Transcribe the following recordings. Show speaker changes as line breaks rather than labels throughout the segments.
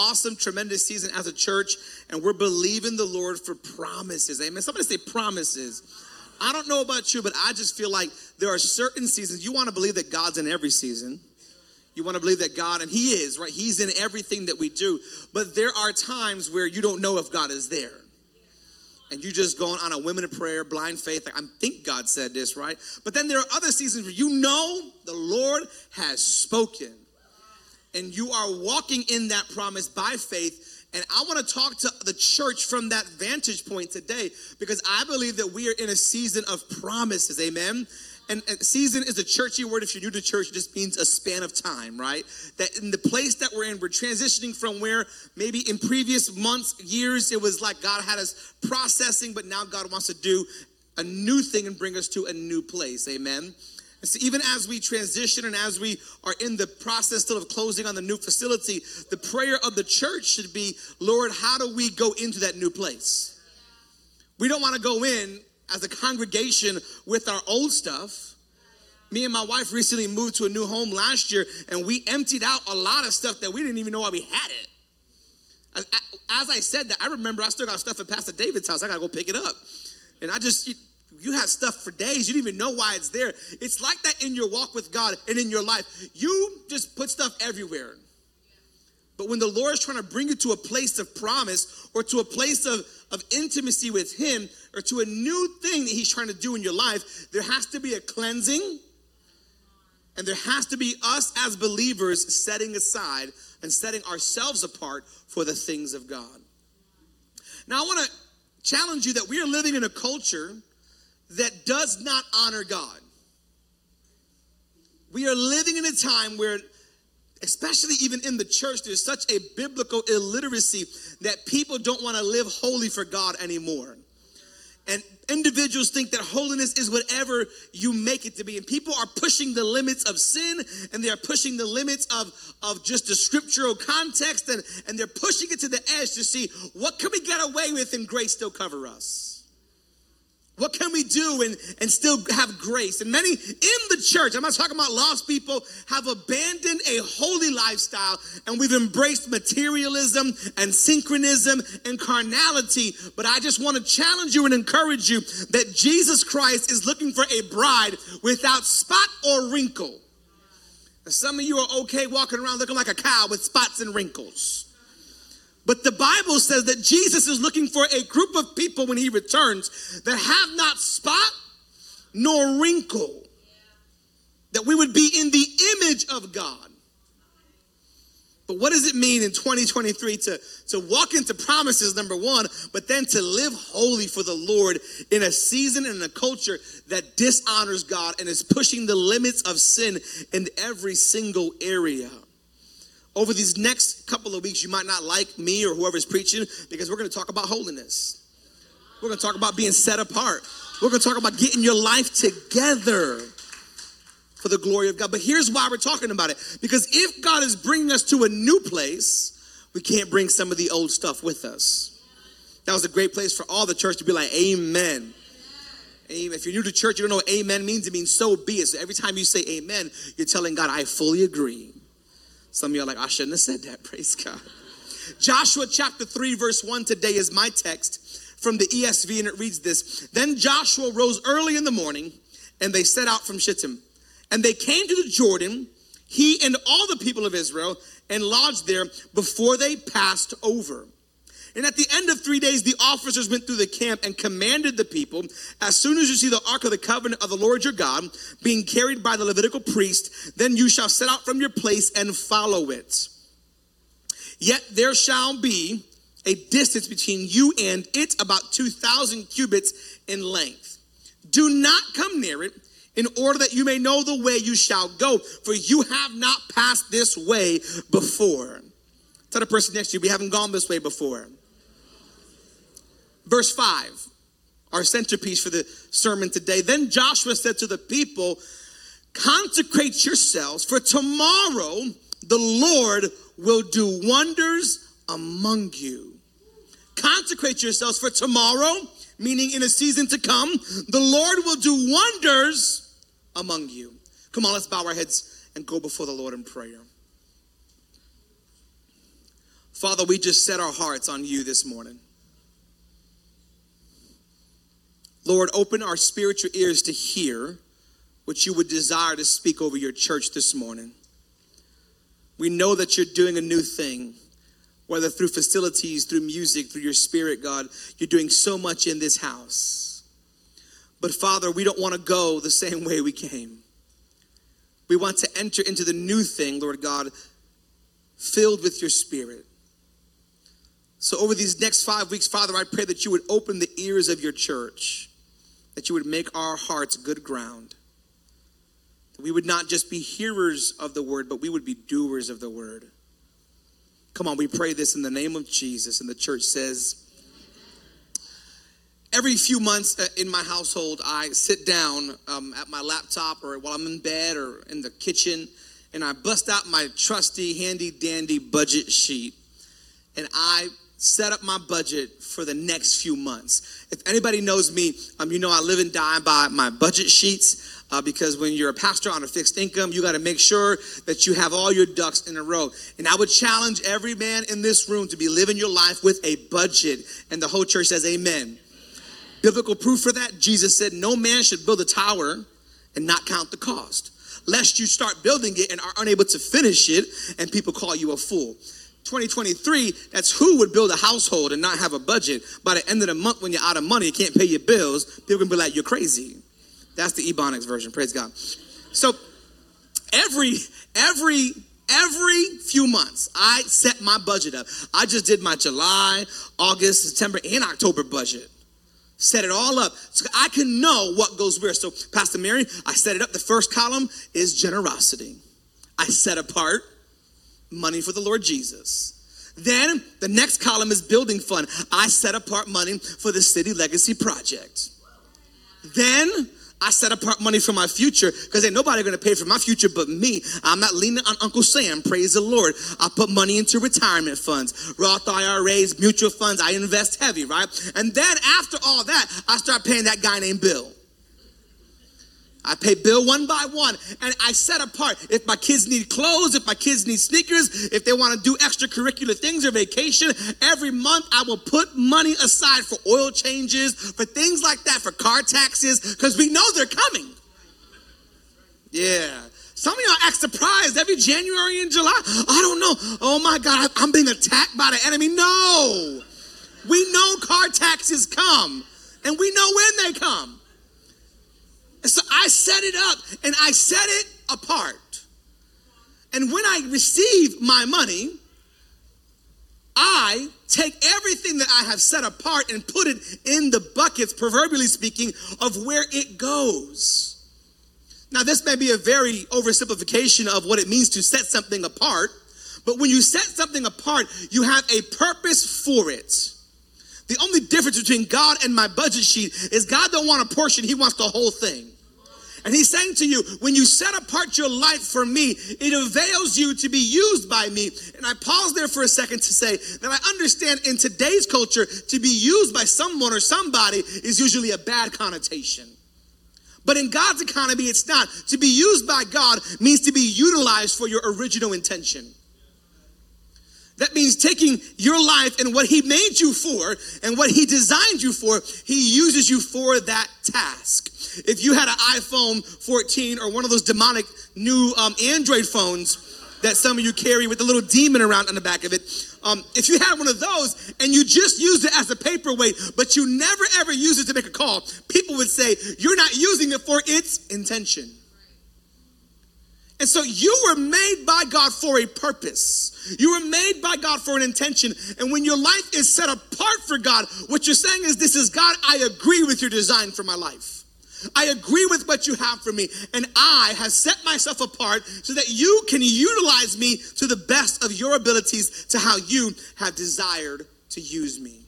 awesome, tremendous season as a church, and we're believing the Lord for promises. Amen. Somebody say promises. I don't know about you, but I just feel like there are certain seasons you want to believe that God's in every season. You want to believe that God, and He is, right? He's in everything that we do. But there are times where you don't know if God is there. And you just going on a women of prayer, blind faith. Like, I think God said this, right? But then there are other seasons where you know the Lord has spoken. And you are walking in that promise by faith. And I want to talk to the church from that vantage point today because I believe that we are in a season of promises. Amen and, season is a churchy word. If you're new to church, it just means a span of time, right? That in the place that we're in, we're transitioning from where maybe in previous months, years, it was like God had us processing, but now God wants to do a new thing and bring us to a new place. Amen. And so even as we transition and as we are in the process still of closing on the new facility, the prayer of the church should be, Lord, how do we go into that new place? We don't want to go in as a congregation with our old stuff. Me and my wife recently moved to a new home last year, and we emptied out a lot of stuff that we didn't even know why we had it. As I said that, I remember I still got stuff at Pastor David's house. I gotta go pick it up. And I just, you, have stuff for days. You don't even know why it's there. It's like that in your walk with God and in your life. You just put stuff everywhere. But when the Lord is trying to bring you to a place of promise or to a place of, of intimacy with Him or to a new thing that He's trying to do in your life, there has to be a cleansing and there has to be us as believers setting aside and setting ourselves apart for the things of God. Now, I want to challenge you that we are living in a culture that does not honor God. We are living in a time where especially even in the church, there's such a biblical illiteracy that people don't want to live holy for God anymore. And individuals think that holiness is whatever you make it to be. And people are pushing the limits of sin and they are pushing the limits of, of just the scriptural context and, and they're pushing it to the edge to see what can we get away with and grace still cover us. What can we do and, and still have grace? And many in the church, I'm not talking about lost people, have abandoned a holy lifestyle and we've embraced materialism and syncretism and carnality. But I just want to challenge you and encourage you that Jesus Christ is looking for a bride without spot or wrinkle. Some of you are okay walking around looking like a cow with spots and wrinkles. But the Bible says that Jesus is looking for a group of people when he returns that have not spot nor wrinkle. That we would be in the image of God. But what does it mean in 2023 to, to walk into promises, number one, but then to live holy for the Lord in a season and a culture that dishonors God and is pushing the limits of sin in every single area? Over these next couple of weeks, you might not like me or whoever's preaching because we're going to talk about holiness. We're going to talk about being set apart. We're going to talk about getting your life together for the glory of God. But here's why we're talking about it because if God is bringing us to a new place, we can't bring some of the old stuff with us. That was a great place for all the church to be like, Amen. Amen. If you're new to church, you don't know what amen means. It means so be it. So every time you say amen, you're telling God, I fully agree. Some of are like, I shouldn't have said that. Praise God. Joshua chapter 3, verse 1 today is my text from the ESV, and it reads this Then Joshua rose early in the morning, and they set out from Shittim. And they came to the Jordan, he and all the people of Israel, and lodged there before they passed over. And at the end of three days, the officers went through the camp and commanded the people as soon as you see the ark of the covenant of the Lord your God being carried by the Levitical priest, then you shall set out from your place and follow it. Yet there shall be a distance between you and it about 2,000 cubits in length. Do not come near it in order that you may know the way you shall go, for you have not passed this way before. Tell the person next to you, we haven't gone this way before. Verse 5, our centerpiece for the sermon today. Then Joshua said to the people, Consecrate yourselves, for tomorrow the Lord will do wonders among you. Consecrate yourselves for tomorrow, meaning in a season to come, the Lord will do wonders among you. Come on, let's bow our heads and go before the Lord in prayer. Father, we just set our hearts on you this morning. Lord, open our spiritual ears to hear what you would desire to speak over your church this morning. We know that you're doing a new thing, whether through facilities, through music, through your spirit, God. You're doing so much in this house. But Father, we don't want to go the same way we came. We want to enter into the new thing, Lord God, filled with your spirit. So, over these next five weeks, Father, I pray that you would open the ears of your church, that you would make our hearts good ground That we would not just be hearers of the word, but we would be doers of the word. Come on, we pray this in the name of Jesus. And the church says, Every few months uh, in my household, I sit down um, at my laptop or while I'm in bed or in the kitchen and I bust out my trusty, handy dandy budget sheet and I set up my budget for the next few months. If anybody knows me, um, you know I live and die by my budget sheets uh, because when you're a pastor on a fixed income, you got to make sure that you have all your ducks in a row. And I would challenge every man in this room to be living your life with a budget. And the whole church says, Amen. Biblical proof for that Jesus said, No man should build a tower and not count the cost, lest you start building it and are unable to finish it, and people call you a fool. 2023, that's who would build a household and not have a budget. By the end of the month, when you're out of money, can't pay your bills, people can be like, You're crazy. That's the Ebonics version. Praise God. So every every every few months i set my budget up i just did my july august september and october budget set it all up so i can know what goes where so pastor mary i set it up the first column is generosity i set apart money for the lord jesus then the next column is building fund i set apart money for the city legacy project then I set apart money for my future because ain't nobody gonna pay for my future but me. I'm not leaning on Uncle Sam, praise the Lord. I put money into retirement funds, Roth IRAs, mutual funds. I invest heavy, right? And then after all that, I start paying that guy named Bill. I pay bill one by one and I set apart if my kids need clothes, if my kids need sneakers, if they want to do extracurricular things or vacation, every month I will put money aside for oil changes, for things like that, for car taxes, because we know they're coming. Yeah. Some of y'all act surprised every January and July. I don't know. Oh my God, I'm being attacked by the enemy. No. We know car taxes come and we know when they come. And so I set it up and I set it apart. And when I receive my money, I take everything that I have set apart and put it in the buckets, proverbially speaking, of where it goes. Now, this may be a very oversimplification of what it means to set something apart, but when you set something apart, you have a purpose for it. The only difference between God and my budget sheet is God don't want a portion, he wants the whole thing. And he's saying to you, when you set apart your life for me, it avails you to be used by me. And I pause there for a second to say that I understand in today's culture, to be used by someone or somebody is usually a bad connotation. But in God's economy, it's not. To be used by God means to be utilized for your original intention. That means taking your life and what He made you for and what He designed you for, He uses you for that task. If you had an iPhone 14 or one of those demonic new um, Android phones that some of you carry with a little demon around on the back of it, um, if you had one of those and you just used it as a paperweight, but you never ever use it to make a call, people would say you're not using it for its intention. And so you were made by God for a purpose. You were made by God for an intention. And when your life is set apart for God, what you're saying is, This is God, I agree with your design for my life. I agree with what you have for me. And I have set myself apart so that you can utilize me to the best of your abilities to how you have desired to use me.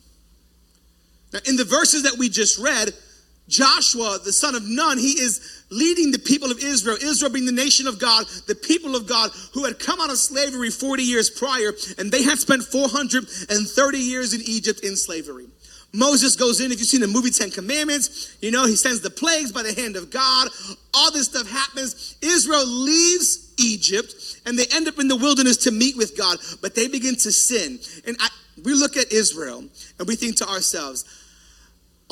Now, in the verses that we just read, Joshua, the son of Nun, he is leading the people of Israel, Israel being the nation of God, the people of God who had come out of slavery 40 years prior, and they had spent 430 years in Egypt in slavery. Moses goes in, if you've seen the movie Ten Commandments, you know, he sends the plagues by the hand of God. All this stuff happens. Israel leaves Egypt and they end up in the wilderness to meet with God, but they begin to sin. And I, we look at Israel and we think to ourselves,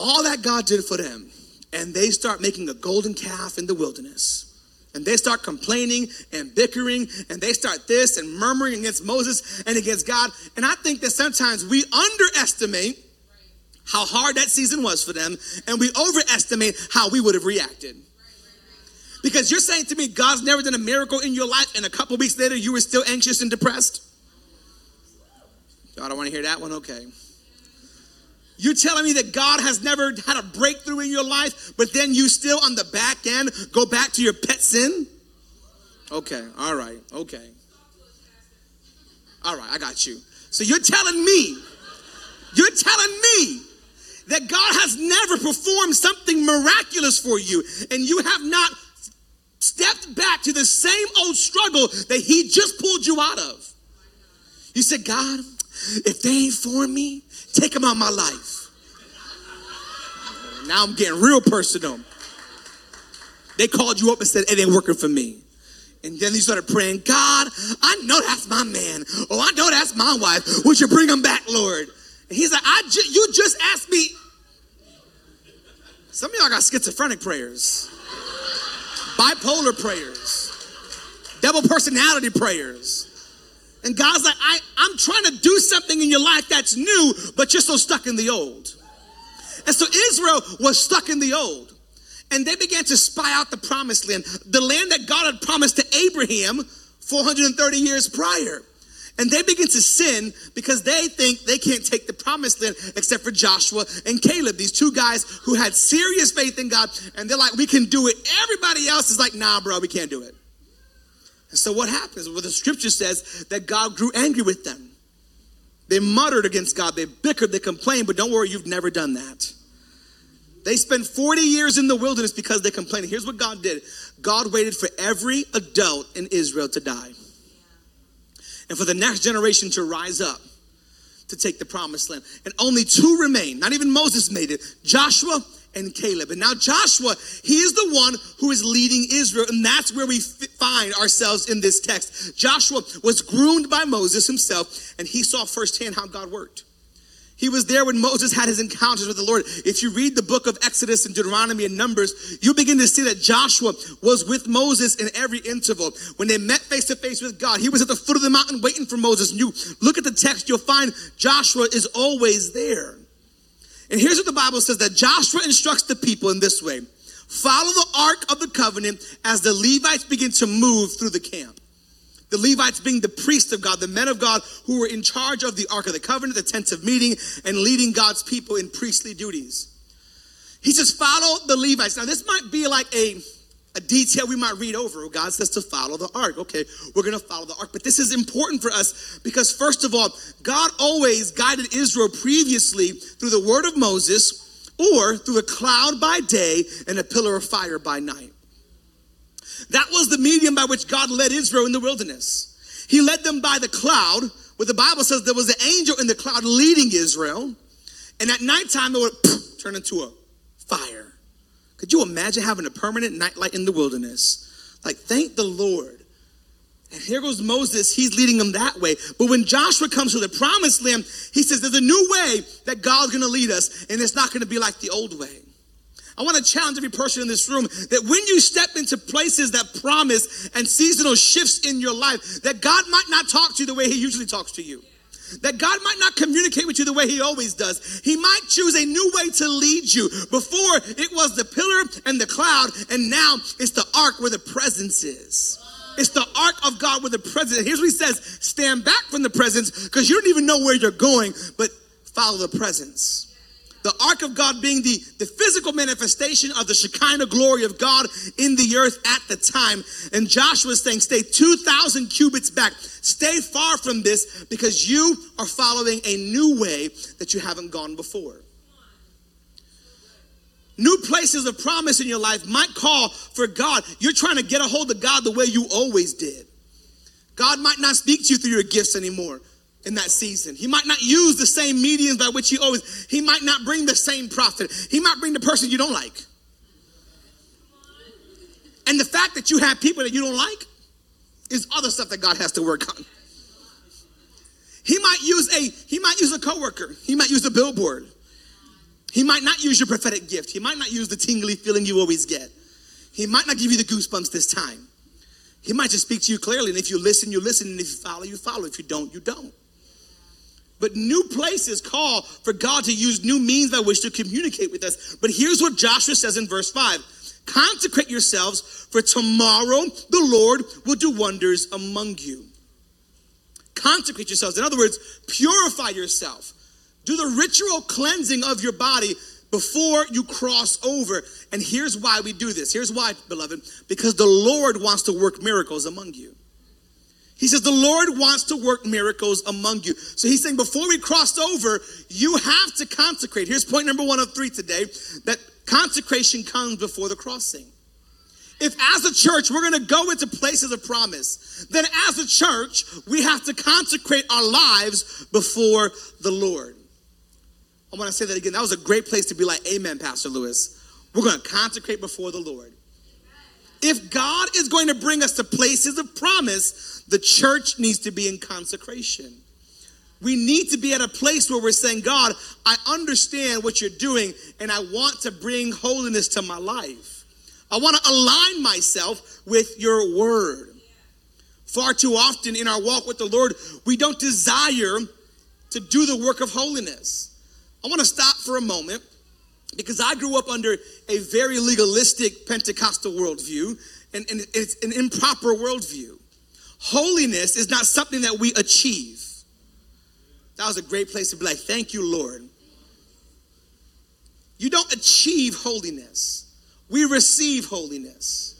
all that God did for them, and they start making a golden calf in the wilderness. And they start complaining and bickering, and they start this and murmuring against Moses and against God. And I think that sometimes we underestimate how hard that season was for them, and we overestimate how we would have reacted. Because you're saying to me, God's never done a miracle in your life, and a couple weeks later, you were still anxious and depressed? I don't want to hear that one? Okay. You're telling me that God has never had a breakthrough in your life, but then you still on the back end go back to your pet sin? Okay, all right, okay. All right, I got you. So you're telling me, you're telling me that God has never performed something miraculous for you, and you have not stepped back to the same old struggle that He just pulled you out of. You said, God, if they ain't for me, take them out my life. Now I'm getting real personal. They called you up and said, it ain't working for me. And then you started praying, God, I know that's my man. Oh, I know that's my wife. Would you bring him back, Lord? And he's like, I ju- you just asked me. Some of y'all got schizophrenic prayers, bipolar prayers, double personality prayers. And God's like, I, I'm trying to do something in your life that's new, but you're so stuck in the old. And so Israel was stuck in the old. And they began to spy out the promised land, the land that God had promised to Abraham 430 years prior. And they begin to sin because they think they can't take the promised land except for Joshua and Caleb, these two guys who had serious faith in God. And they're like, we can do it. Everybody else is like, nah, bro, we can't do it. And so what happens? Well, the scripture says that God grew angry with them. They muttered against God, they bickered, they complained, but don't worry, you've never done that. They spent 40 years in the wilderness because they complained. Here's what God did God waited for every adult in Israel to die, and for the next generation to rise up to take the promised land. And only two remain. Not even Moses made it Joshua and Caleb. And now Joshua, he is the one who is leading Israel. And that's where we f- find ourselves in this text. Joshua was groomed by Moses himself, and he saw firsthand how God worked. He was there when Moses had his encounters with the Lord. If you read the book of Exodus and Deuteronomy and Numbers, you begin to see that Joshua was with Moses in every interval. When they met face to face with God, he was at the foot of the mountain waiting for Moses. And you look at the text, you'll find Joshua is always there. And here's what the Bible says that Joshua instructs the people in this way follow the ark of the covenant as the Levites begin to move through the camp. The Levites being the priests of God, the men of God who were in charge of the Ark of the Covenant, the tents of meeting, and leading God's people in priestly duties. He says, follow the Levites. Now, this might be like a, a detail we might read over. God says to follow the ark. Okay, we're going to follow the ark. But this is important for us because, first of all, God always guided Israel previously through the word of Moses or through a cloud by day and a pillar of fire by night. That was the medium by which God led Israel in the wilderness. He led them by the cloud, where the Bible says there was an angel in the cloud leading Israel. And at nighttime, it would turn into a fire. Could you imagine having a permanent nightlight in the wilderness? Like, thank the Lord. And here goes Moses, he's leading them that way. But when Joshua comes to the promised land, he says, There's a new way that God's gonna lead us, and it's not gonna be like the old way. I want to challenge every person in this room that when you step into places that promise and seasonal shifts in your life, that God might not talk to you the way He usually talks to you. That God might not communicate with you the way He always does. He might choose a new way to lead you. Before it was the pillar and the cloud, and now it's the ark where the presence is. It's the ark of God where the presence. Here's what He says: Stand back from the presence because you don't even know where you're going, but follow the presence the ark of God being the, the physical manifestation of the Shekinah glory of God in the earth at the time. And Joshua is saying, stay 2,000 cubits back. Stay far from this because you are following a new way that you haven't gone before. New places of promise in your life might call for God. You're trying to get a hold of God the way you always did. God might not speak to you through your gifts anymore. In that season. He might not use the same mediums by which he always, he might not bring the same prophet. He might bring the person you don't like. And the fact that you have people that you don't like is other stuff that God has to work on. He might use a he might use a coworker. He might use a billboard. He might not use your prophetic gift. He might not use the tingly feeling you always get. He might not give you the goosebumps this time. He might just speak to you clearly. And if you listen, you listen. And if you follow, you follow. If you don't, you don't. But new places call for God to use new means by which to communicate with us. But here's what Joshua says in verse 5 Consecrate yourselves, for tomorrow the Lord will do wonders among you. Consecrate yourselves. In other words, purify yourself. Do the ritual cleansing of your body before you cross over. And here's why we do this. Here's why, beloved, because the Lord wants to work miracles among you. He says, The Lord wants to work miracles among you. So he's saying, before we cross over, you have to consecrate. Here's point number one of three today that consecration comes before the crossing. If as a church we're going to go into places of promise, then as a church we have to consecrate our lives before the Lord. I want to say that again. That was a great place to be like, Amen, Pastor Louis. We're going to consecrate before the Lord. If God is going to bring us to places of promise, the church needs to be in consecration. We need to be at a place where we're saying, God, I understand what you're doing and I want to bring holiness to my life. I want to align myself with your word. Far too often in our walk with the Lord, we don't desire to do the work of holiness. I want to stop for a moment because I grew up under a very legalistic Pentecostal worldview, and, and it's an improper worldview. Holiness is not something that we achieve. That was a great place to be like, thank you, Lord. You don't achieve holiness, we receive holiness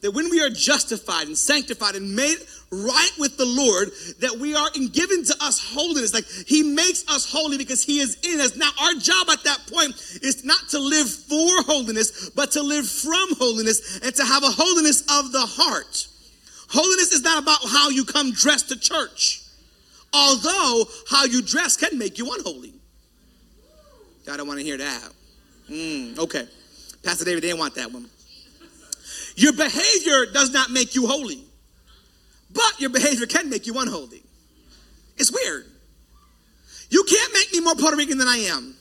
that when we are justified and sanctified and made right with the Lord, that we are in given to us holiness. Like He makes us holy because He is in us. Now, our job at that point is not to live for holiness, but to live from holiness and to have a holiness of the heart. Holiness is not about how you come dressed to church, although how you dress can make you unholy. God, I want to hear that. Mm, okay. Pastor David they didn't want that one. Your behavior does not make you holy, but your behavior can make you unholy. It's weird. You can't make me more Puerto Rican than I am.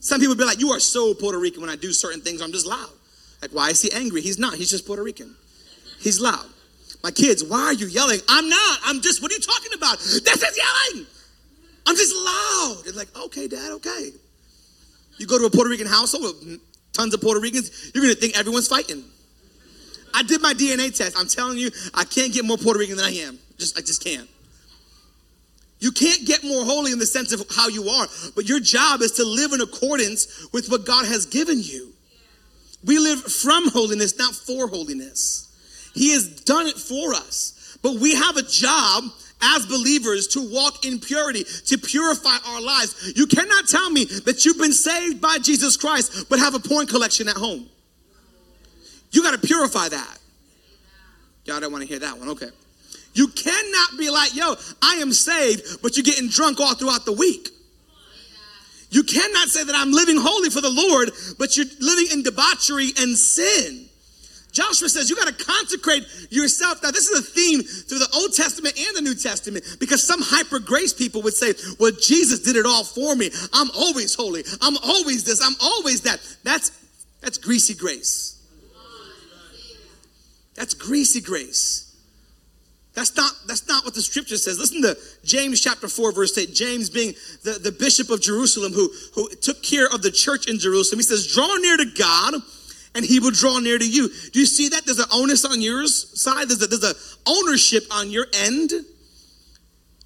Some people be like, You are so Puerto Rican when I do certain things, I'm just loud. Like, why is he angry? He's not, he's just Puerto Rican. He's loud. My kids, why are you yelling? I'm not. I'm just, what are you talking about? This is yelling. I'm just loud. It's like, okay, dad, okay. You go to a Puerto Rican household tons of Puerto Ricans, you're gonna think everyone's fighting. I did my DNA test. I'm telling you, I can't get more Puerto Rican than I am. Just I just can't. You can't get more holy in the sense of how you are, but your job is to live in accordance with what God has given you. We live from holiness, not for holiness. He has done it for us. But we have a job as believers to walk in purity, to purify our lives. You cannot tell me that you've been saved by Jesus Christ, but have a porn collection at home. You got to purify that. Y'all don't want to hear that one. Okay. You cannot be like, yo, I am saved, but you're getting drunk all throughout the week. You cannot say that I'm living holy for the Lord, but you're living in debauchery and sin. Joshua says you got to consecrate yourself. Now, this is a theme through the Old Testament and the New Testament because some hyper grace people would say, Well, Jesus did it all for me. I'm always holy. I'm always this. I'm always that. That's that's greasy grace. That's greasy grace. That's not, that's not what the scripture says. Listen to James chapter 4, verse 8. James being the, the bishop of Jerusalem who, who took care of the church in Jerusalem. He says, Draw near to God and he will draw near to you. Do you see that? There's an onus on your side, there's a, there's a ownership on your end.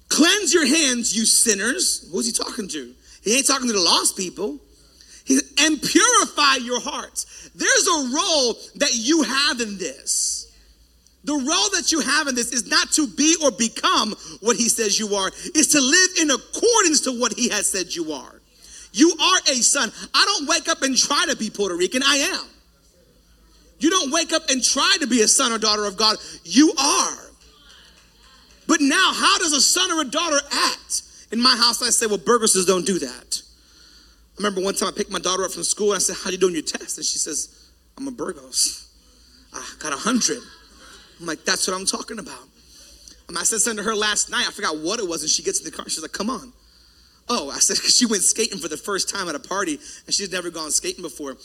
Cleanse your hands, you sinners. Who's he talking to? He ain't talking to the lost people. He, and purify your hearts. There's a role that you have in this. The role that you have in this is not to be or become what he says you are, is to live in accordance to what he has said you are. You are a son. I don't wake up and try to be Puerto Rican. I am. You don't wake up and try to be a son or daughter of God. You are. But now, how does a son or a daughter act? In my house, I say, well, Burgoses don't do that. I remember one time I picked my daughter up from school and I said, How you doing your test? And she says, I'm a Burgos. I got a hundred. I'm like, that's what I'm talking about. And I said something to her last night. I forgot what it was. And she gets in the car. She's like, come on. Oh, I said, because she went skating for the first time at a party and she's never gone skating before.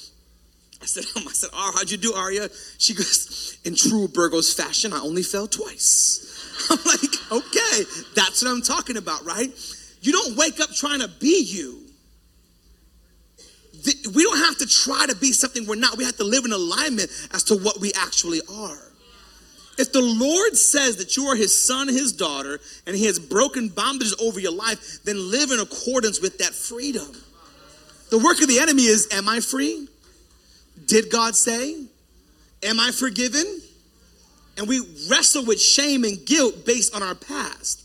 I said, I said, oh, how'd you do, Aria? She goes, in true Burgos fashion, I only fell twice. I'm like, okay, that's what I'm talking about, right? You don't wake up trying to be you. We don't have to try to be something we're not. We have to live in alignment as to what we actually are. If the Lord says that you are his son, his daughter, and he has broken bondages over your life, then live in accordance with that freedom. The work of the enemy is Am I free? Did God say? Am I forgiven? And we wrestle with shame and guilt based on our past.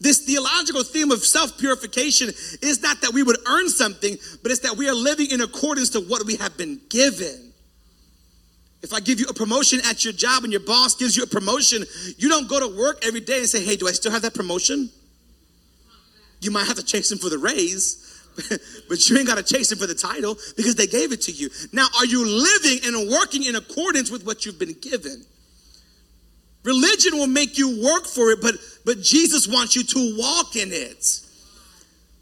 This theological theme of self purification is not that we would earn something, but it's that we are living in accordance to what we have been given. If I give you a promotion at your job and your boss gives you a promotion, you don't go to work every day and say, Hey, do I still have that promotion? You might have to chase him for the raise, but you ain't got to chase it for the title because they gave it to you. Now, are you living and working in accordance with what you've been given? Religion will make you work for it, but, but Jesus wants you to walk in it.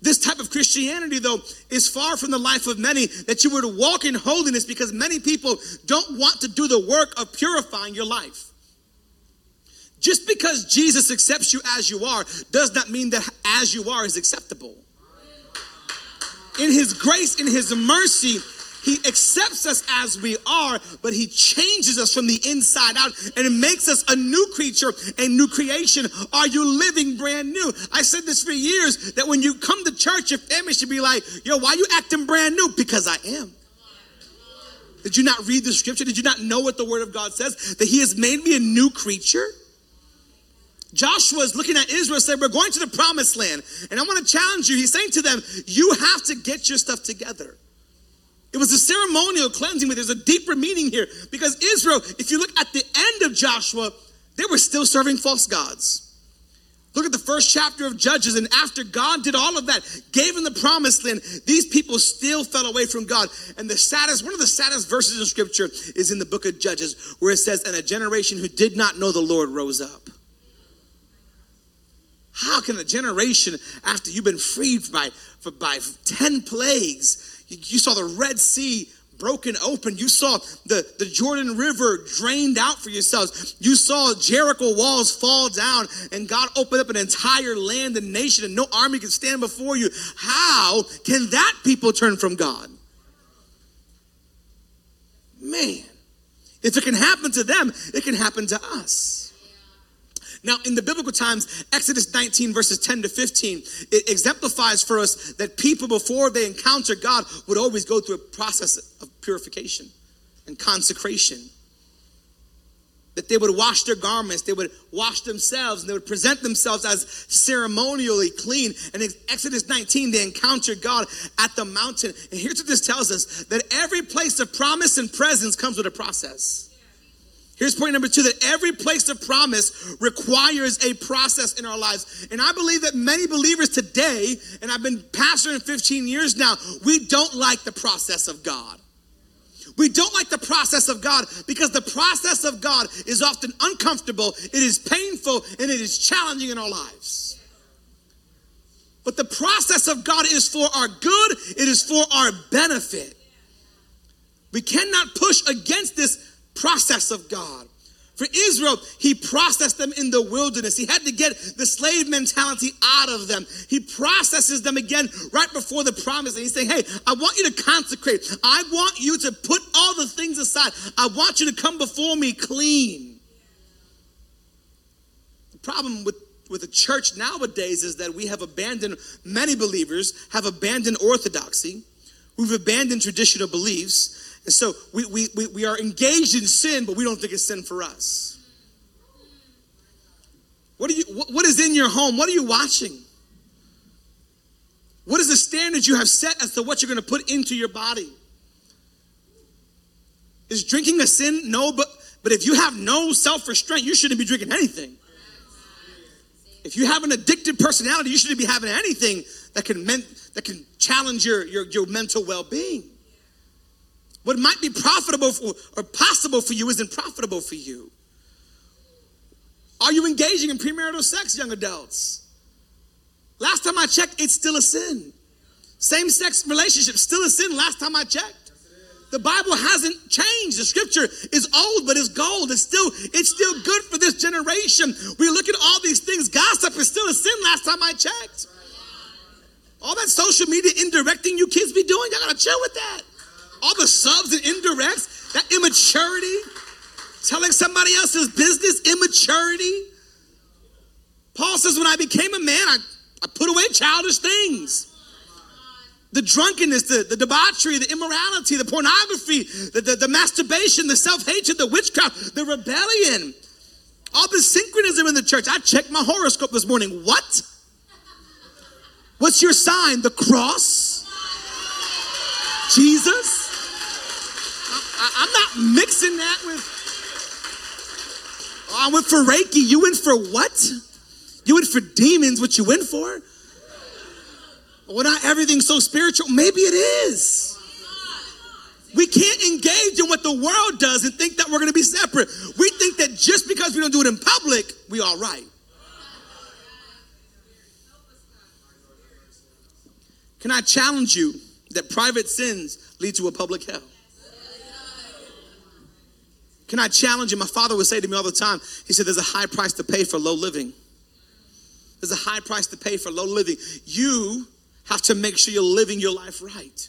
This type of Christianity, though, is far from the life of many that you were to walk in holiness because many people don't want to do the work of purifying your life. Just because Jesus accepts you as you are does not mean that as you are is acceptable. In His grace, in His mercy, he accepts us as we are, but He changes us from the inside out and it makes us a new creature, a new creation. Are you living brand new? I said this for years that when you come to church, your family should be like, yo, why you acting brand new? Because I am. Did you not read the scripture? Did you not know what the word of God says? That He has made me a new creature? Joshua is looking at Israel said, We're going to the promised land. And I want to challenge you. He's saying to them, You have to get your stuff together. It was a ceremonial cleansing, but there's a deeper meaning here because Israel, if you look at the end of Joshua, they were still serving false gods. Look at the first chapter of Judges, and after God did all of that, gave them the promised land, these people still fell away from God. And the saddest, one of the saddest verses in Scripture is in the book of Judges, where it says, And a generation who did not know the Lord rose up. How can a generation, after you've been freed by, by 10 plagues, you saw the Red Sea broken open. You saw the, the Jordan River drained out for yourselves. You saw Jericho walls fall down, and God opened up an entire land and nation, and no army can stand before you. How can that people turn from God? Man, if it can happen to them, it can happen to us. Now, in the biblical times, Exodus 19, verses 10 to 15, it exemplifies for us that people, before they encounter God, would always go through a process of purification and consecration. That they would wash their garments, they would wash themselves, and they would present themselves as ceremonially clean. And in Exodus 19, they encounter God at the mountain. And here's what this tells us that every place of promise and presence comes with a process. Here's point number two that every place of promise requires a process in our lives. And I believe that many believers today, and I've been pastoring 15 years now, we don't like the process of God. We don't like the process of God because the process of God is often uncomfortable, it is painful, and it is challenging in our lives. But the process of God is for our good, it is for our benefit. We cannot push against this process of God. For Israel, he processed them in the wilderness. He had to get the slave mentality out of them. He processes them again right before the promise. And he's saying, Hey, I want you to consecrate. I want you to put all the things aside. I want you to come before me clean. The problem with with the church nowadays is that we have abandoned, many believers have abandoned orthodoxy. We've abandoned traditional beliefs and so we, we, we, we are engaged in sin, but we don't think it's sin for us. What, are you, what, what is in your home? What are you watching? What is the standard you have set as to what you're going to put into your body? Is drinking a sin? No, but but if you have no self restraint, you shouldn't be drinking anything. If you have an addicted personality, you shouldn't be having anything that can men, that can challenge your, your, your mental well-being. What might be profitable for, or possible for you isn't profitable for you. Are you engaging in premarital sex, young adults? Last time I checked, it's still a sin. Same sex relationship, still a sin last time I checked. The Bible hasn't changed. The scripture is old, but it's gold. It's still, it's still good for this generation. We look at all these things. Gossip is still a sin last time I checked. All that social media indirecting you kids be doing, you gotta chill with that. All the subs and indirects, that immaturity, telling somebody else's business, immaturity. Paul says, when I became a man, I, I put away childish things the drunkenness, the, the debauchery, the immorality, the pornography, the, the, the masturbation, the self hatred, the witchcraft, the rebellion, all the syncretism in the church. I checked my horoscope this morning. What? What's your sign? The cross? Jesus? I, am not mixing that with. Oh, I went for Reiki. You went for what? You went for demons, what you went for? Well, not everything's so spiritual. Maybe it is. We can't engage in what the world does and think that we're going to be separate. We think that just because we don't do it in public, we are all right. Can I challenge you that private sins lead to a public hell? Can I challenge you? My father would say to me all the time, he said, There's a high price to pay for low living. There's a high price to pay for low living. You have to make sure you're living your life right.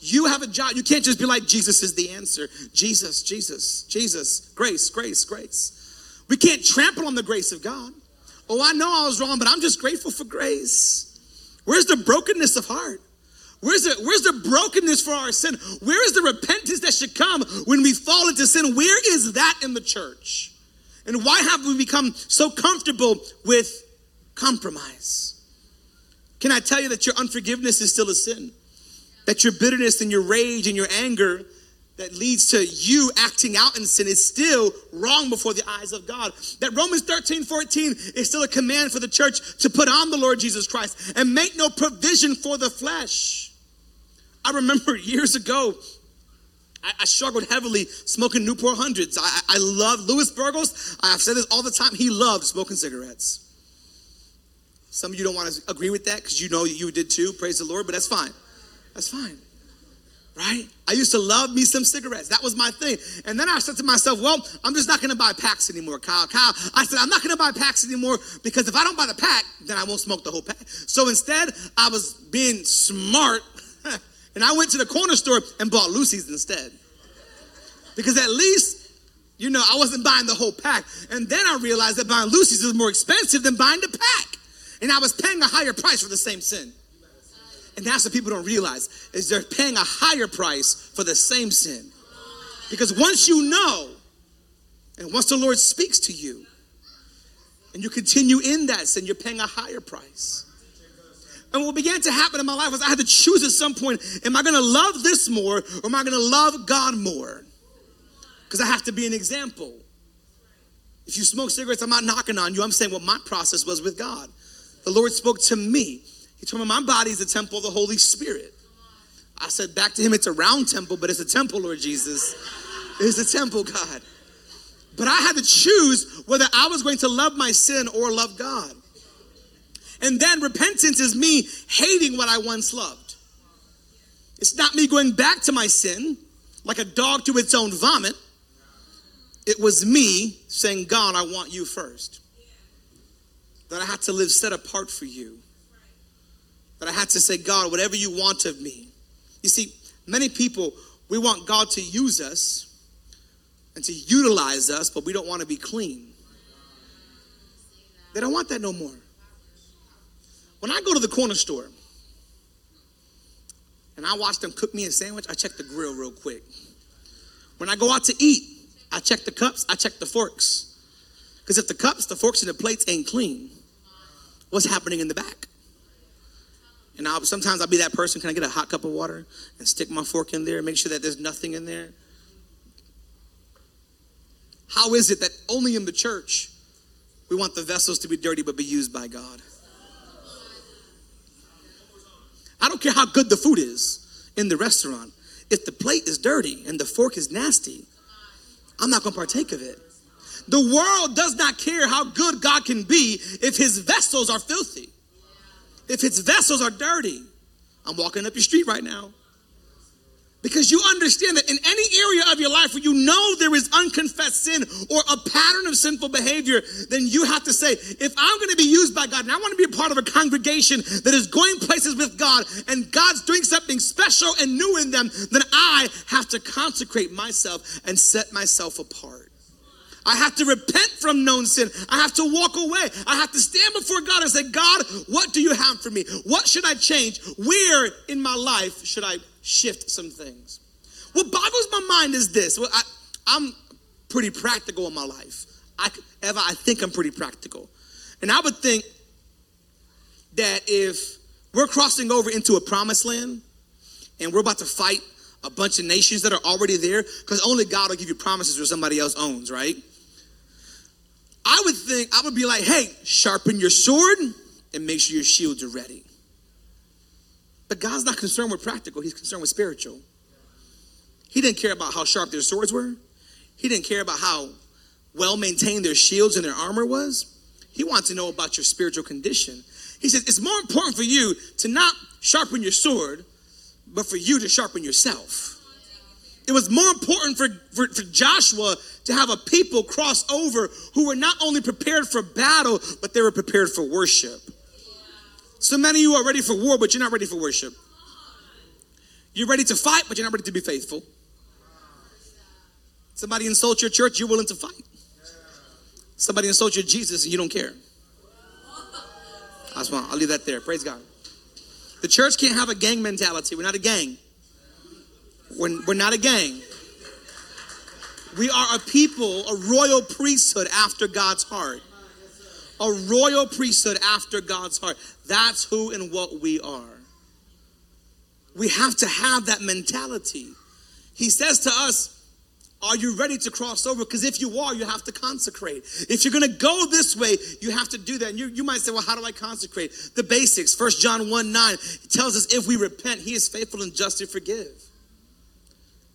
You have a job. You can't just be like, Jesus is the answer. Jesus, Jesus, Jesus, grace, grace, grace. We can't trample on the grace of God. Oh, I know I was wrong, but I'm just grateful for grace. Where's the brokenness of heart? Where's the, where's the brokenness for our sin? Where is the repentance that should come when we fall into sin? Where is that in the church? And why have we become so comfortable with compromise? Can I tell you that your unforgiveness is still a sin? That your bitterness and your rage and your anger that leads to you acting out in sin is still wrong before the eyes of God. That Romans 13, 14 is still a command for the church to put on the Lord Jesus Christ and make no provision for the flesh. I remember years ago, I, I struggled heavily smoking Newport Hundreds. I, I love Louis Burgos. I've said this all the time. He loved smoking cigarettes. Some of you don't want to agree with that because you know you did too. Praise the Lord, but that's fine. That's fine. Right? I used to love me some cigarettes. That was my thing. And then I said to myself, well, I'm just not going to buy packs anymore, Kyle. Kyle, I said, I'm not going to buy packs anymore because if I don't buy the pack, then I won't smoke the whole pack. So instead, I was being smart and I went to the corner store and bought loosies instead. Because at least, you know, I wasn't buying the whole pack. And then I realized that buying loosies is more expensive than buying the pack and I was paying a higher price for the same sin. And that's what people don't realize is they're paying a higher price for the same sin. Because once you know, and once the Lord speaks to you, and you continue in that sin, you're paying a higher price. And what began to happen in my life was I had to choose at some point am I going to love this more or am I going to love God more? Because I have to be an example. If you smoke cigarettes, I'm not knocking on you. I'm saying what my process was with God the Lord spoke to me. He told me my body is a temple of the Holy Spirit. I said back to him, it's a round temple, but it's a temple, Lord Jesus. It's a temple, God. But I had to choose whether I was going to love my sin or love God. And then repentance is me hating what I once loved. It's not me going back to my sin like a dog to its own vomit. It was me saying, God, I want you first that I had to live set apart for you. That I had to say, God, whatever you want of me. You see, many people, we want God to use us and to utilize us, but we don't want to be clean. They don't want that no more. When I go to the corner store and I watch them cook me a sandwich, I check the grill real quick. When I go out to eat, I check the cups, I check the forks. Because if the cups, the forks, and the plates ain't clean, what's happening in the back. And I'll, sometimes I'll be that person. Can I get a hot cup of water and stick my fork in there, and make sure that there's nothing in there? How is it that only in the church We want the vessels to be dirty but be used by God. I don't care how good the food is in the restaurant. If the plate is dirty and the fork is nasty, I'm not going to partake of it. The world does not care how good God can be if his vessels are filthy, if his vessels are dirty. I'm walking up your street right now. Because you understand that in any area of your life where you know there is unconfessed sin or a pattern of sinful behavior, then you have to say, if I'm going to be used by God and I want to be a part of a congregation that is going places with God and God's doing something special and new in them, then I have to consecrate myself and set myself apart. I have to repent from known sin. I have to walk away. I have to stand before God and say, God, what do you have for me? What should I change? Where in my life should I shift some things? What boggles my mind is this. Well, I, I'm pretty practical in my life. I, Eva, I think I'm pretty practical. And I would think that if we're crossing over into a promised land and we're about to fight a bunch of nations that are already there, because only God will give you promises where somebody else owns, right? I would think, I would be like, hey, sharpen your sword and make sure your shields are ready. God's not concerned with practical, He's concerned with spiritual. He didn't care about how sharp their swords were, He didn't care about how well maintained their shields and their armor was. He wants to know about your spiritual condition. He says, it's more important for you to not sharpen your sword, but for you to sharpen yourself. It was more important for, for, for, Joshua to have a people cross over who were not only prepared for battle, but they were prepared for worship. So many of you are ready for war, but you're not ready for worship. You're ready to fight, but you're not ready to be faithful. Somebody insults your church, you're willing to fight. Somebody insults your Jesus, and you don't care. That's why I'll leave that there. Praise God. The church can't have a gang mentality. We're not a gang. We're, we're not a gang. We are a people, a royal priesthood after God's heart. A royal priesthood after God's heart. That's who and what we are. We have to have that mentality. He says to us, are you ready to cross over? Because if you are, you have to consecrate. If you're going to go this way, you have to do that. And you, you might say, well, how do I consecrate? The basics. First John 1 9 tells us if we repent, he is faithful and just to forgive.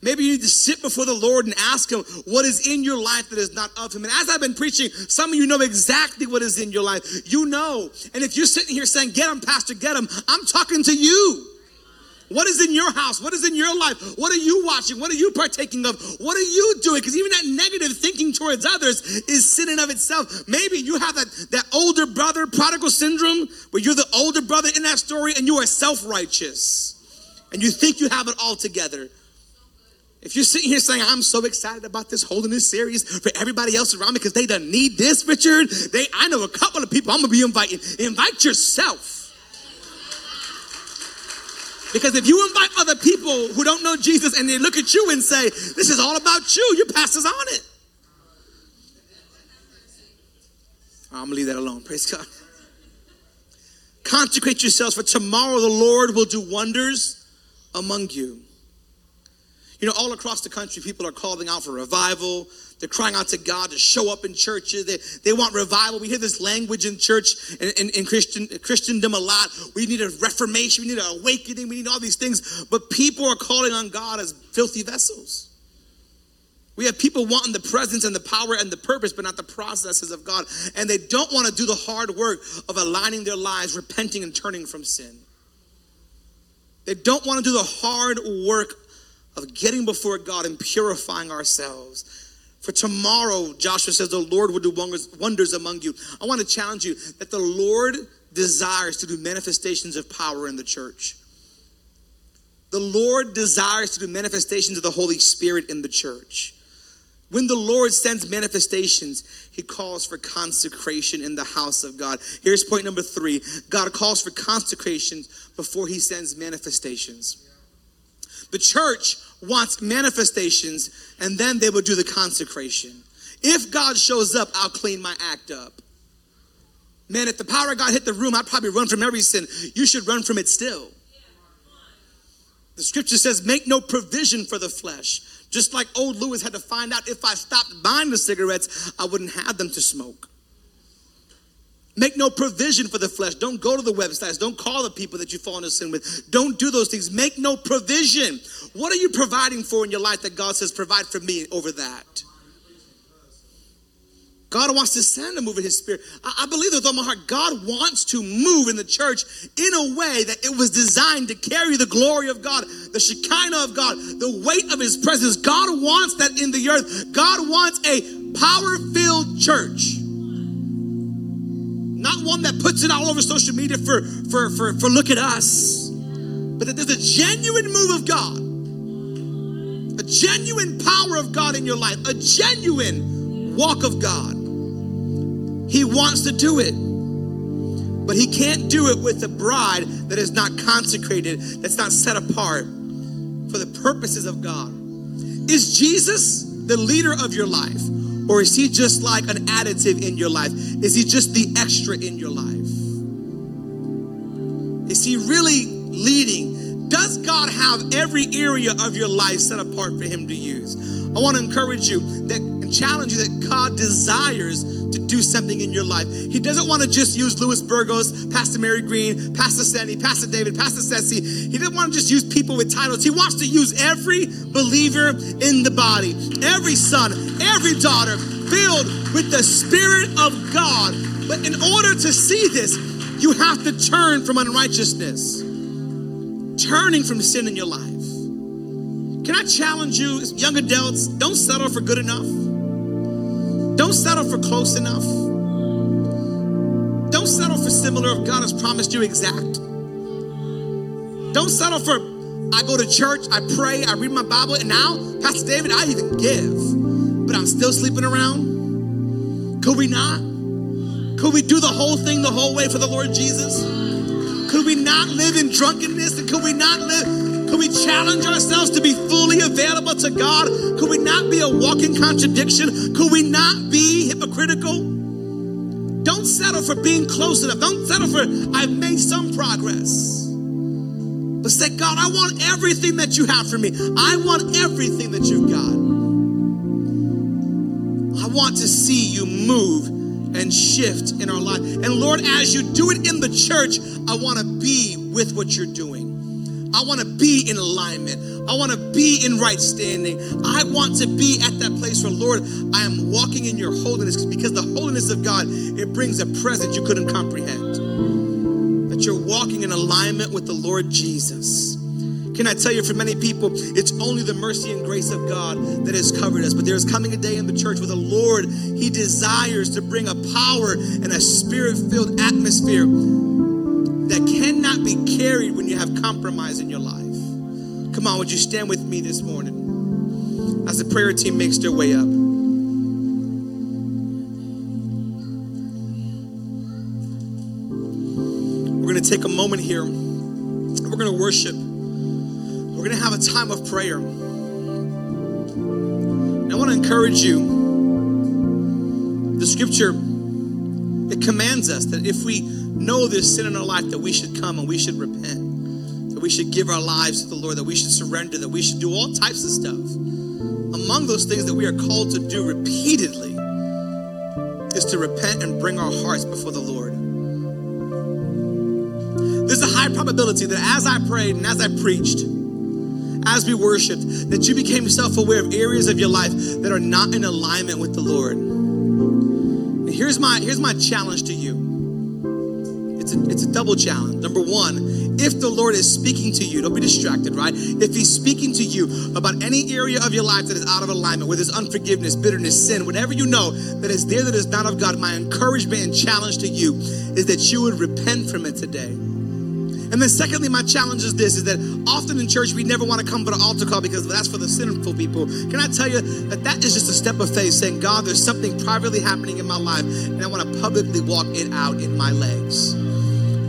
Maybe you need to sit before the Lord and ask Him what is in your life that is not of Him. And as I've been preaching, some of you know exactly what is in your life. You know. And if you're sitting here saying, Get Him, Pastor, get Him, I'm talking to you. What is in your house? What is in your life? What are you watching? What are you partaking of? What are you doing? Because even that negative thinking towards others is sin in of itself. Maybe you have that, that older brother prodigal syndrome where you're the older brother in that story and you are self righteous and you think you have it all together. If you're sitting here saying, I'm so excited about this holiness series for everybody else around me because they don't need this, Richard, they I know a couple of people I'm gonna be inviting. Invite yourself. Because if you invite other people who don't know Jesus and they look at you and say, This is all about you, your pastor's on it. I'm gonna leave that alone. Praise God. Consecrate yourselves, for tomorrow the Lord will do wonders among you. You know, all across the country, people are calling out for revival. They're crying out to God to show up in churches. They, they want revival. We hear this language in church and in, in, Christian Christendom a lot. We need a reformation. We need an awakening. We need all these things. But people are calling on God as filthy vessels. We have people wanting the presence and the power and the purpose, but not the processes of God. And they don't want to do the hard work of aligning their lives, repenting and turning from sin. They don't want to do the hard work of getting before God and purifying ourselves. For tomorrow, Joshua says, the Lord will do wonders among you. I want to challenge you that the Lord desires to do manifestations of power in the church. The Lord desires to do manifestations of the Holy Spirit in the church. When the Lord sends manifestations, he calls for consecration in the house of God. Here's point number three God calls for consecration before he sends manifestations. The church wants manifestations, and then they will do the consecration. If God shows up, I'll clean my act up. Man, if the power of God hit the room, I'd probably run from every sin. You should run from it still. The scripture says, make no provision for the flesh. Just like old Louis had to find out if I stopped buying the cigarettes, I wouldn't have them to smoke. Make no provision for the flesh. Don't go to the websites. Don't call the people that you fall into sin with. Don't do those things. Make no provision. What are you providing for in your life that God says, provide for me over that? God wants to send a move in his spirit. I, I believe with all my heart, God wants to move in the church in a way that it was designed to carry the glory of God, the Shekinah of God, the weight of his presence. God wants that in the earth. God wants a power filled church. One that puts it all over social media for, for, for, for look at us, but that there's a genuine move of God, a genuine power of God in your life, a genuine walk of God. He wants to do it, but He can't do it with a bride that is not consecrated, that's not set apart for the purposes of God. Is Jesus the leader of your life? Or is he just like an additive in your life? Is he just the extra in your life? Is he really leading? Does God have every area of your life set apart for him to use? I want to encourage you that challenge you that God desires to do something in your life. He doesn't want to just use Louis Burgos, Pastor Mary Green, Pastor Sandy, Pastor David, Pastor Ceci. He doesn't want to just use people with titles. He wants to use every believer in the body, every son, every daughter, filled with the Spirit of God. But in order to see this, you have to turn from unrighteousness, turning from sin in your life. Can I challenge you, young adults, don't settle for good enough. Don't settle for close enough. Don't settle for similar if God has promised you exact. Don't settle for, I go to church, I pray, I read my Bible, and now, Pastor David, I even give, but I'm still sleeping around. Could we not? Could we do the whole thing the whole way for the Lord Jesus? Could we not live in drunkenness? And could we not live could we challenge ourselves to be fully available to God? Could we not be a walking contradiction? Could we not be hypocritical? Don't settle for being close enough. Don't settle for, I've made some progress. But say, God, I want everything that you have for me. I want everything that you've got. I want to see you move and shift in our life. And Lord, as you do it in the church, I want to be with what you're doing. I want to be in alignment. I want to be in right standing. I want to be at that place where, Lord, I am walking in your holiness because the holiness of God, it brings a presence you couldn't comprehend. That you're walking in alignment with the Lord Jesus. Can I tell you, for many people, it's only the mercy and grace of God that has covered us. But there is coming a day in the church where the Lord, He desires to bring a power and a spirit filled atmosphere carried when you have compromise in your life. Come on, would you stand with me this morning as the prayer team makes their way up? We're going to take a moment here. We're going to worship. We're going to have a time of prayer. And I want to encourage you. The scripture it commands us that if we know there's sin in our life, that we should come and we should repent, that we should give our lives to the Lord, that we should surrender, that we should do all types of stuff. Among those things that we are called to do repeatedly is to repent and bring our hearts before the Lord. There's a high probability that as I prayed and as I preached, as we worshiped, that you became self aware of areas of your life that are not in alignment with the Lord. And here's my, here's my challenge to you it's a, double challenge. Number one, if the Lord is speaking to you, don't be distracted, right? If He's speaking to you about any area of your life that is out of alignment, whether it's unforgiveness, bitterness, sin, whatever you know that is there that is not of God, my encouragement and challenge to you is that you would repent from it today. And then secondly, my challenge is this, is that often in church, we never want to come to the altar call because that's for the sinful people. Can I tell you that that is just a step of faith saying, God, there's something privately happening in my life and I want to publicly walk it out in my legs.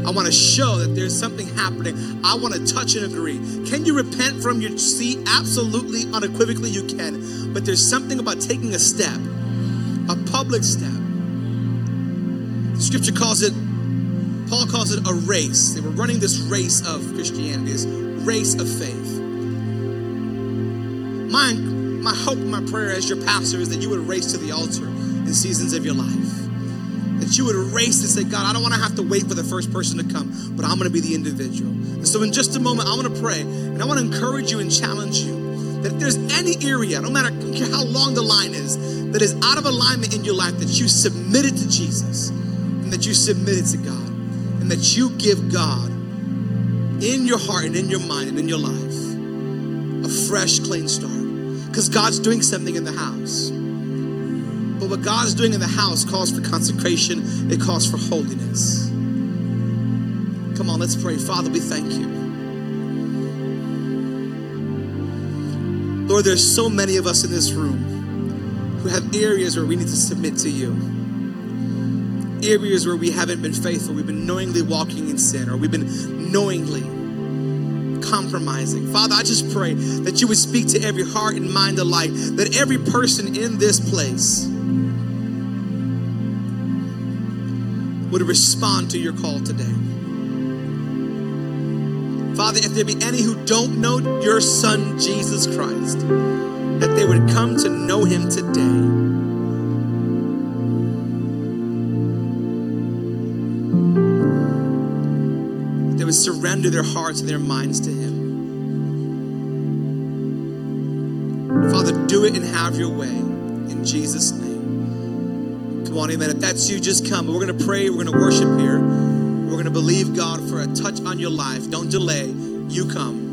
I want to show that there's something happening. I want to touch and agree. Can you repent from your seat? Absolutely, unequivocally, you can. But there's something about taking a step, a public step. The scripture calls it, Paul calls it a race. They were running this race of Christianity, this race of faith. My, my hope, my prayer as your pastor is that you would race to the altar in seasons of your life that you would race and say, God, I don't want to have to wait for the first person to come, but I'm going to be the individual. And so, in just a moment, I want to pray and I want to encourage you and challenge you that if there's any area, no matter how long the line is, that is out of alignment in your life, that you submit it to Jesus and that you submit it to God and that you give God in your heart and in your mind and in your life a fresh, clean start. Because God's doing something in the house. But what God's doing in the house calls for consecration, it calls for holiness. Come on, let's pray. Father, we thank you. Lord, there's so many of us in this room who have areas where we need to submit to you. Areas where we haven't been faithful, we've been knowingly walking in sin, or we've been knowingly compromising. Father, I just pray that you would speak to every heart and mind alike, that every person in this place would respond to your call today. Father, if there be any who don't know your Son, Jesus Christ, that they would come to know him today. They would surrender their hearts and their minds to him. Father, do it and have your way. In Jesus' name. On, amen. If that's you, just come. We're going to pray. We're going to worship here. We're going to believe God for a touch on your life. Don't delay. You come.